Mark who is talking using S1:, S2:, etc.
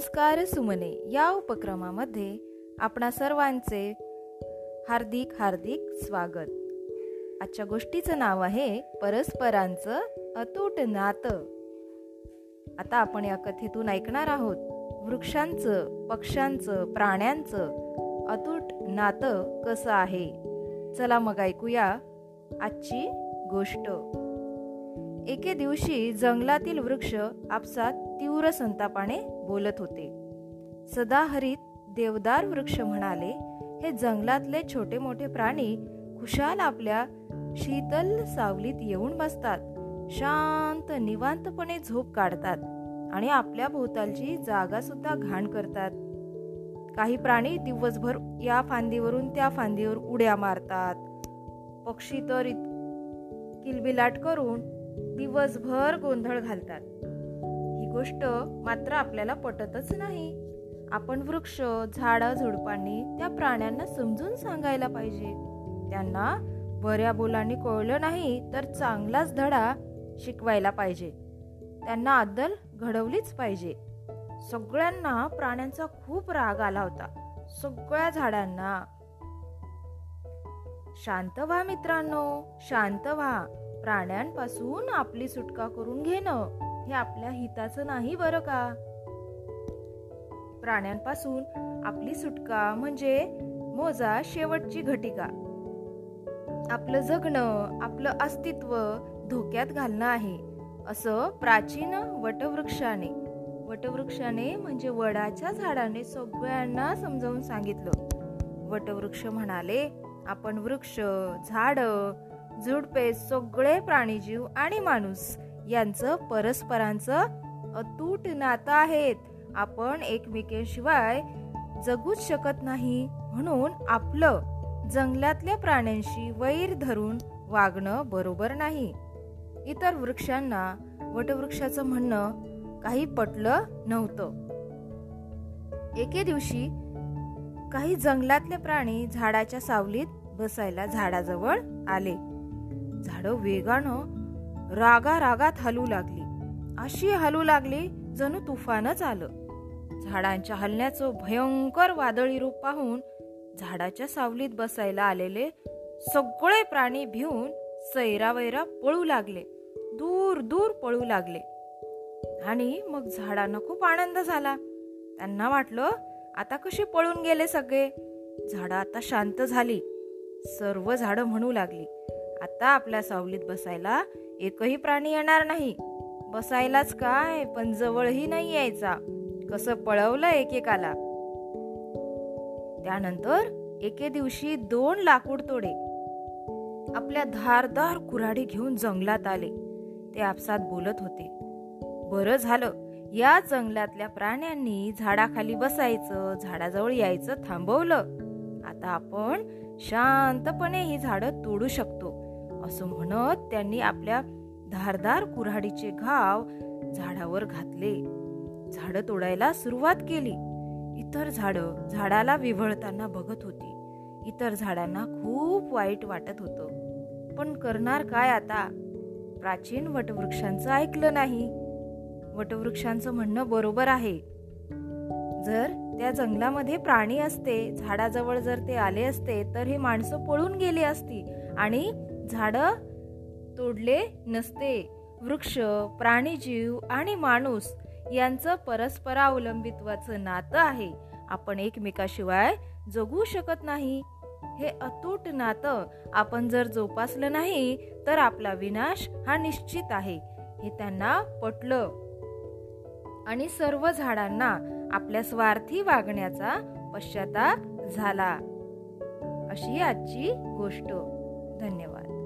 S1: संस्कार सुमने. या उपक्रमामध्ये आपणा सर्वांचे हार्दिक हार्दिक स्वागत. आजच्या गोष्टीचं नाव आहे परस्परांचं अतूट नातं. आता आपण या कथेतून ऐकणार आहोत वृक्षांचं पक्ष्यांचं प्राण्यांचं अतूट नातं कसं आहे? चला मग ऐकूया आजची गोष्ट. एके दिवशी जंगलातील वृक्ष आपसात तीव्र संतापाने बोलत होते. सदाहरित देवदार वृक्ष म्हणाले हे जंगलातले छोटे मोठे प्राणी खुशाल आपल्या शीतल सावलीत येऊन बसतात. शांत निवांतपणे झोप काढतात आणि आपल्या भोवतालची जागा सुद्धा घाण करतात. काही प्राणी दिवसभर या फांदीवरून त्या फांदीवर उड्या मारतात. पक्षी तर किलबिलाट करून दिवसभर गोंधळ घालतात. ही गोष्ट मात्र आपल्याला पटतच नाही. आपण वृक्ष झाडं झुडपांनी त्या प्राण्यांना समजून सांगायला पाहिजे. त्यांना बऱ्या बोलांनी कळलं नाही तर चांगलाच धडा शिकवायला पाहिजे. त्यांना अद्दल घडवलीच पाहिजे. सगळ्यांना प्राण्यांचा खूप राग आला होता. सगळ्या झाडांना. शांत व्हा मित्रांनो शांत व्हा. प्राण्यांपासून आपली सुटका करून घेणं हे आपल्या हिताचं नाही बरं का? प्राण्यांपासून आपली सुटका म्हणजे मोजा शेवटची घटिका. आपलं जगणं आपलं अस्तित्व धोक्यात घालणं आहे. असं प्राचीन वटवृक्षाने वटवृक्षाने म्हणजे वडाच्या झाडाने सगळ्यांना समजावून सांगितलं. वटवृक्ष म्हणाले आपण वृक्ष झाड झुडपे सगळे प्राणीजीव आणि माणूस यांचं परस्परांचं अतूट नातं आहेत. आपण एकमेकेशिवाय जगूच शकत नाही म्हणून आपलं जंगलातल्या प्राण्यांशी वैर धरून वागणं बरोबर नाही. इतर वृक्षांना वटवृक्षाचं म्हणणं काही पटलं नव्हतं. एके दिवशी काही जंगलातले प्राणी झाडाच्या सावलीत बसायला झाडाजवळ आले. झाड वेगानं रागा रागात हलू लागली. अशी हलू लागली जणू तुफानच आलं. झाडांच्या हलण्याचं भयंकर वादळी रूप पाहून झाडाच्या सावलीत बसायला आलेले सगळे प्राणी भिवून सैरावैरा पळू लागले. दूर दूर पळू लागले. आणि मग झाडांना खूप आनंद झाला. त्यांना वाटलं आता कशी पळून गेले सगळे? झाडं आता शांत झाली. सर्व झाडं म्हणू लागली. आता आपल्या सावलीत बसायला एकही प्राणी येणार नाही. बसायलाच काय? पण जवळही नाही यायचा. कसं पळवलं एकेकाला? त्यानंतर एके दिवशी दोन लाकूड तोडे. आपल्या धारदार कुऱ्हाडी घेऊन जंगलात आले. ते आपसात बोलत होते. बरं झालं. या जंगलातल्या प्राण्यांनी झाडाखाली बसायचं झाडाजवळ यायचं थांबवलं. आता आपण शांतपणे ही झाडं तोडू शकतो. असं म्हणत त्यांनी आपल्या धारदार कुऱ्हाडीचे घाव झाडावर घातले. झाडं तोडायला सुरुवात केली. इतर झाडं झाडाला विव्हळताना बघत होती. इतर झाडांना खूप वाईट वाटत होतं. पण करणार काय आता? प्राचीन वटवृक्षांचं ऐकलं नाही. वटवृक्षांचं म्हणणं बरोबर आहे. जर त्या जंगलामध्ये प्राणी असते झाडाजवळ जर ते आले असते तर हे माणसं पळून गेली असती आणि झाडं तोडले नसते. वृक्ष प्राणीजीव आणि माणूस यांचं परस्परावलंबित्वाचं नातं आहे. आपण एकमेकाशिवाय जगू शकत नाही. हे अतूट नातं आपण जर जोपासलं नाही तर आपला विनाश हा निश्चित आहे. हे त्यांना पटलं. आणि सर्व झाडांना आपल्या स्वार्थी वागण्याचा पश्चाताप झाला. अशी आजची गोष्ट. धन्यवाद.